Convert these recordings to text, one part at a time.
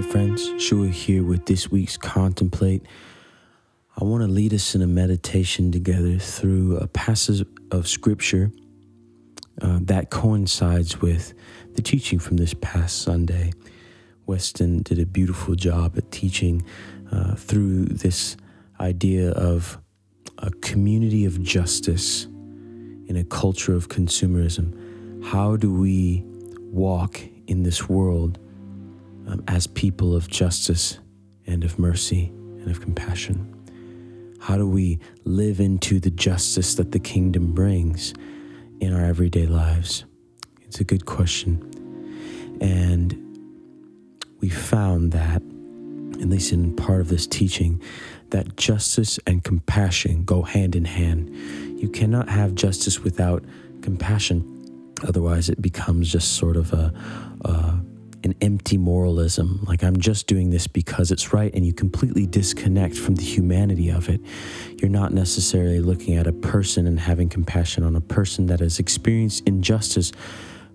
right, friends, Shua here with this week's Contemplate. I want to lead us in a meditation together through a passage of scripture uh, that coincides with the teaching from this past Sunday. Weston did a beautiful job at teaching uh, through this idea of a community of justice in a culture of consumerism. How do we walk in this world um, as people of justice and of mercy and of compassion? How do we live into the justice that the kingdom brings in our everyday lives? It's a good question. And we found that, at least in part of this teaching, that justice and compassion go hand in hand. You cannot have justice without compassion. Otherwise, it becomes just sort of a, a an empty moralism, like I'm just doing this because it's right, and you completely disconnect from the humanity of it. You're not necessarily looking at a person and having compassion on a person that has experienced injustice,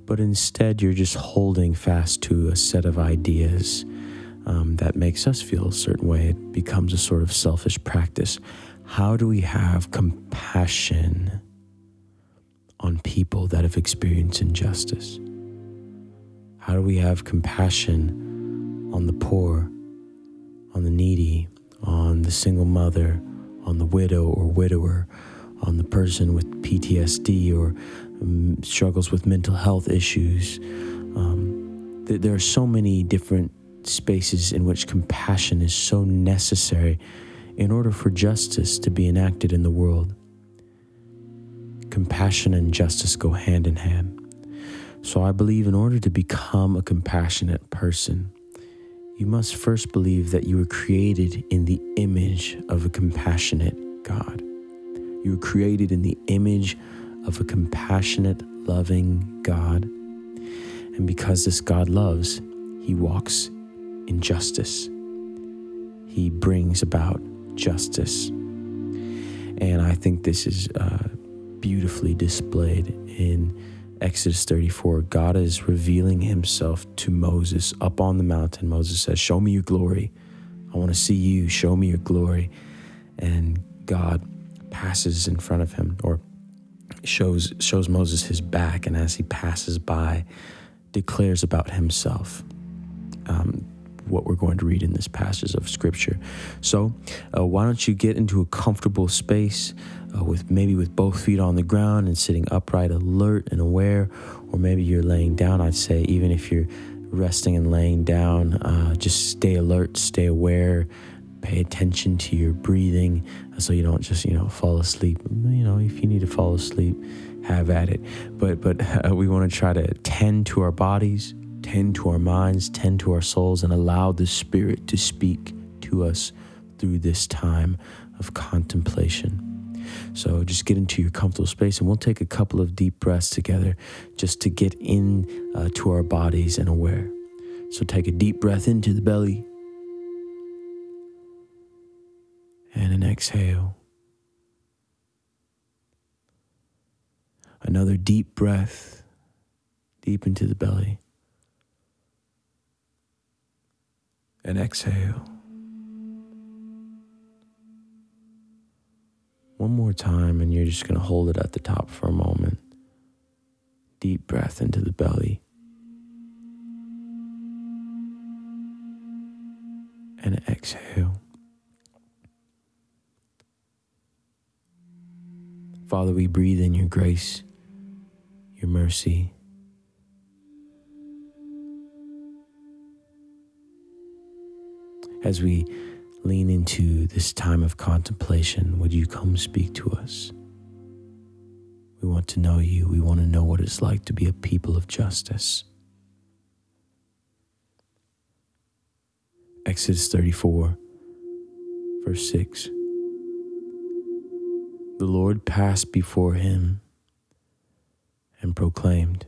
but instead you're just holding fast to a set of ideas um, that makes us feel a certain way. It becomes a sort of selfish practice. How do we have compassion on people that have experienced injustice? How do we have compassion on the poor, on the needy, on the single mother, on the widow or widower, on the person with PTSD or um, struggles with mental health issues? Um, th- there are so many different spaces in which compassion is so necessary in order for justice to be enacted in the world. Compassion and justice go hand in hand. So I believe in order to become a compassionate person, you must first believe that you were created in the image of a compassionate God. You were created in the image of a compassionate, loving God. And because this God loves, he walks in justice. He brings about justice. And I think this is uh, beautifully displayed in Exodus 34. God is revealing himself to Moses up on the mountain. Moses says, Show me your glory. I want to see you. Show me your glory. And God passes in front of him or shows shows Moses his back and as he passes by declares about himself. Um, what we're going to read in this passage of scripture. So, uh, why don't you get into a comfortable space uh, with maybe with both feet on the ground and sitting upright, alert and aware, or maybe you're laying down. I'd say, even if you're resting and laying down, uh, just stay alert, stay aware. Pay attention to your breathing uh, so you don't just, you know, fall asleep. You know, if you need to fall asleep, have at it. But but uh, we want to try to tend to our bodies, tend to our minds, tend to our souls, and allow the Spirit to speak to us through this time of contemplation. So just get into your comfortable space, and we'll take a couple of deep breaths together just to get in uh, to our bodies and aware. So take a deep breath into the belly and an exhale. Another deep breath deep into the belly. and exhale. One more time, and you're just going to hold it at the top for a moment. Deep breath into the belly. And exhale. Father, we breathe in your grace, your mercy, as we lean into this time of contemplation, would you come speak to us? We want to know you. We want to know what it's like to be a people of justice. Exodus 34, verse 6. The Lord passed before him and proclaimed,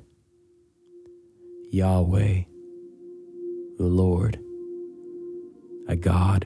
Yahweh, the Lord a God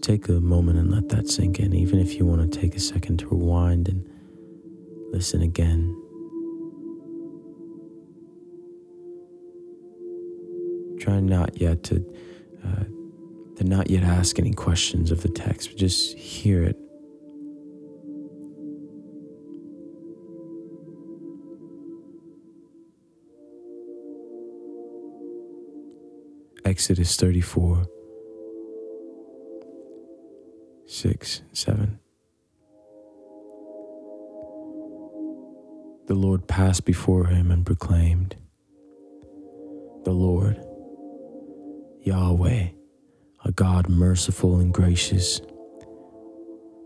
Take a moment and let that sink in, even if you want to take a second to rewind and listen again. Try not yet to, uh, to not yet ask any questions of the text, but just hear it. Exodus 34, 6, 7. The Lord passed before him and proclaimed, The Lord, Yahweh, a God merciful and gracious,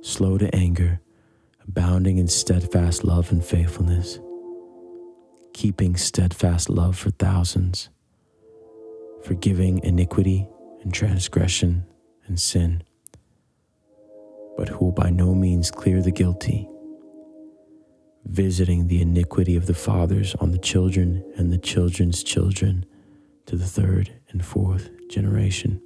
slow to anger, abounding in steadfast love and faithfulness, keeping steadfast love for thousands, forgiving iniquity and transgression and sin, but who will by no means clear the guilty, visiting the iniquity of the fathers on the children and the children's children to the third and fourth generation.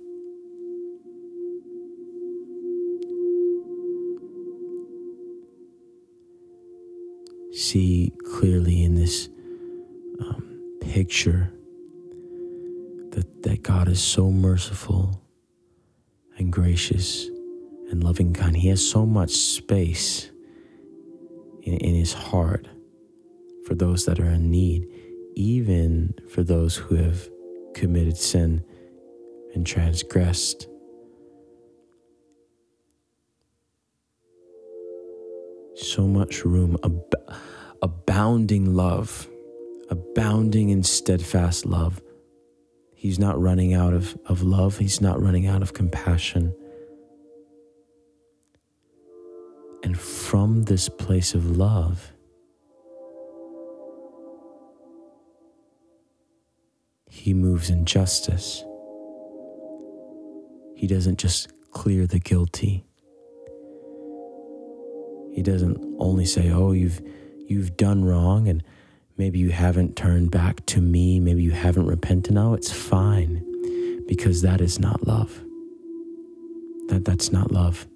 See clearly in this um, picture that, that God is so merciful and gracious and loving kind. He has so much space in, in his heart for those that are in need, even for those who have committed sin and transgressed. So much room, ab- abounding love, abounding in steadfast love. He's not running out of, of love, he's not running out of compassion. And from this place of love, he moves in justice. He doesn't just clear the guilty. He doesn't only say, "Oh, you've you've done wrong and maybe you haven't turned back to me, maybe you haven't repented." No, it's fine because that is not love. That that's not love.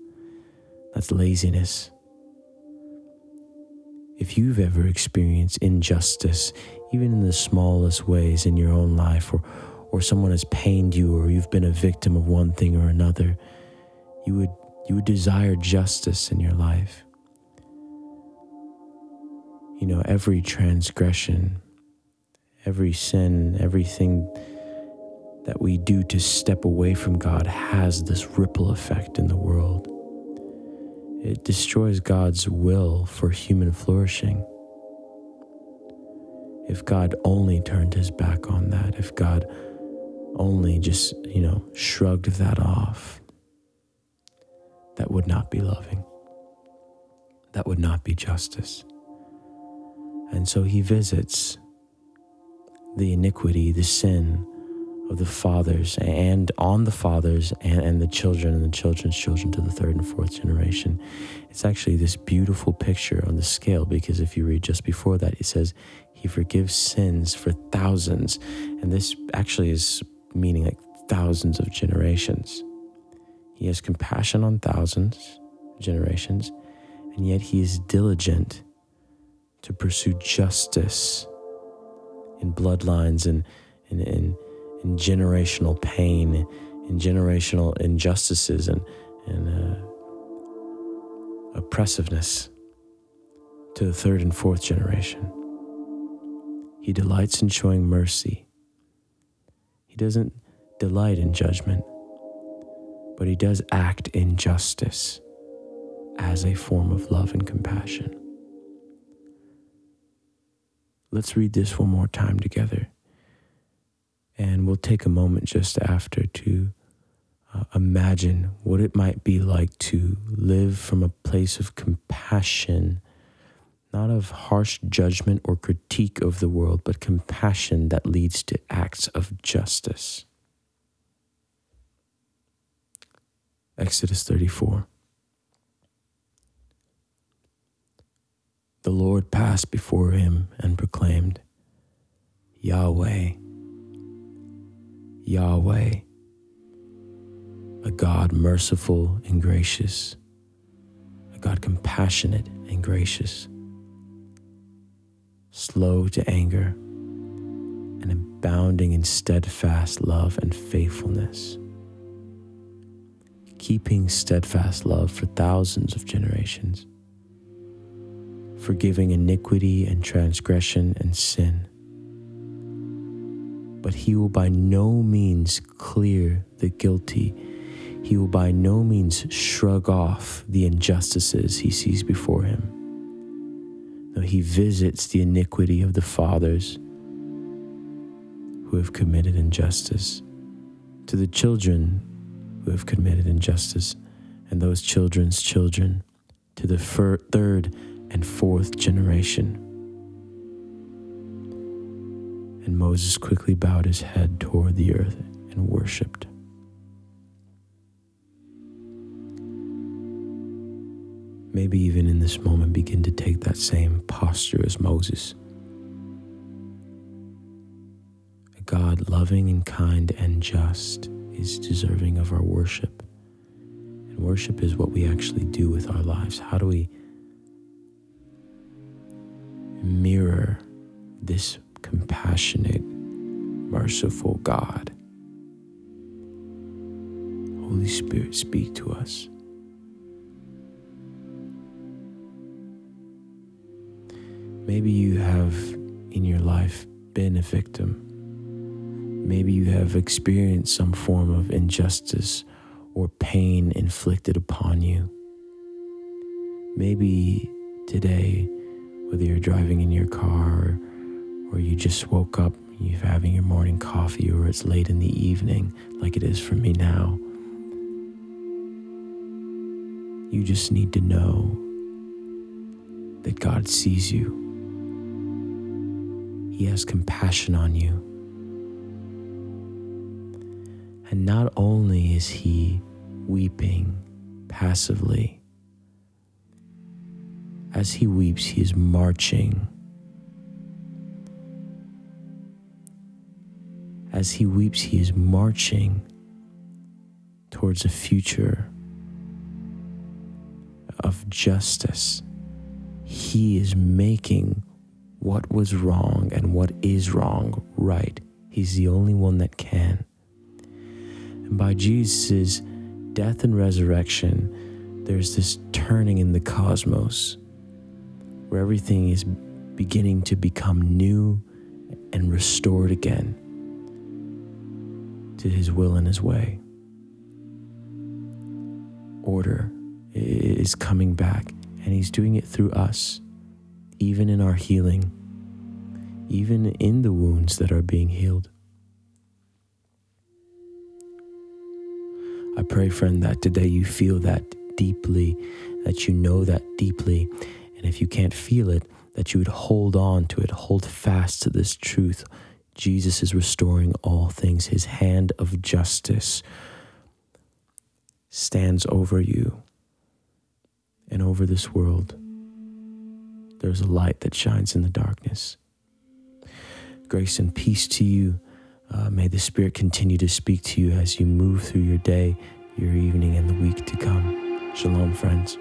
That's laziness. If you've ever experienced injustice, even in the smallest ways in your own life or or someone has pained you or you've been a victim of one thing or another, you would you would desire justice in your life. You know, every transgression, every sin, everything that we do to step away from God has this ripple effect in the world. It destroys God's will for human flourishing. If God only turned his back on that, if God only just, you know, shrugged that off, that would not be loving. That would not be justice. And so he visits the iniquity, the sin of the fathers and on the fathers and, and the children and the children's children to the third and fourth generation. It's actually this beautiful picture on the scale because if you read just before that, it says, He forgives sins for thousands. And this actually is meaning like thousands of generations. He has compassion on thousands generations, and yet he is diligent to pursue justice in bloodlines and in, in, in generational pain, in generational injustices and, and uh, oppressiveness to the third and fourth generation. He delights in showing mercy he doesn't delight in judgment, but he does act in justice as a form of love and compassion. Let's read this one more time together. And we'll take a moment just after to uh, imagine what it might be like to live from a place of compassion, not of harsh judgment or critique of the world, but compassion that leads to acts of justice. Exodus 34. The Lord passed before him and proclaimed, Yahweh, Yahweh, a God merciful and gracious, a God compassionate and gracious, slow to anger, and abounding in steadfast love and faithfulness, keeping steadfast love for thousands of generations forgiving iniquity and transgression and sin. But he will by no means clear the guilty. He will by no means shrug off the injustices he sees before him. Though he visits the iniquity of the fathers who have committed injustice, to the children who have committed injustice, and those children's children, to the fir- third and fourth generation. And Moses quickly bowed his head toward the earth and worshiped. Maybe even in this moment, begin to take that same posture as Moses. A God loving and kind and just is deserving of our worship. And worship is what we actually do with our lives. How do we? mirror this compassionate, merciful God. Holy Spirit, speak to us. Maybe you have in your life been a victim. Maybe you have experienced some form of injustice or pain inflicted upon you. Maybe today whether you're driving in your car or you just woke up, you're having your morning coffee, or it's late in the evening, like it is for me now. You just need to know that God sees you. He has compassion on you. And not only is He weeping passively, as he weeps, he is marching. As he weeps, he is marching towards a future of justice. He is making what was wrong and what is wrong right. He's the only one that can. And by Jesus' death and resurrection, there's this turning in the cosmos where everything is beginning to become new and restored again to His will and His way. Order is coming back, and He's doing it through us, even in our healing, even in the wounds that are being healed. I pray, friend, that today you feel that deeply, that you know that deeply, and if you can't feel it, that you would hold on to it, hold fast to this truth. Jesus is restoring all things. His hand of justice stands over you and over this world. There's a light that shines in the darkness. Grace and peace to you. Uh, may the Spirit continue to speak to you as you move through your day, your evening, and the week to come. Shalom, friends.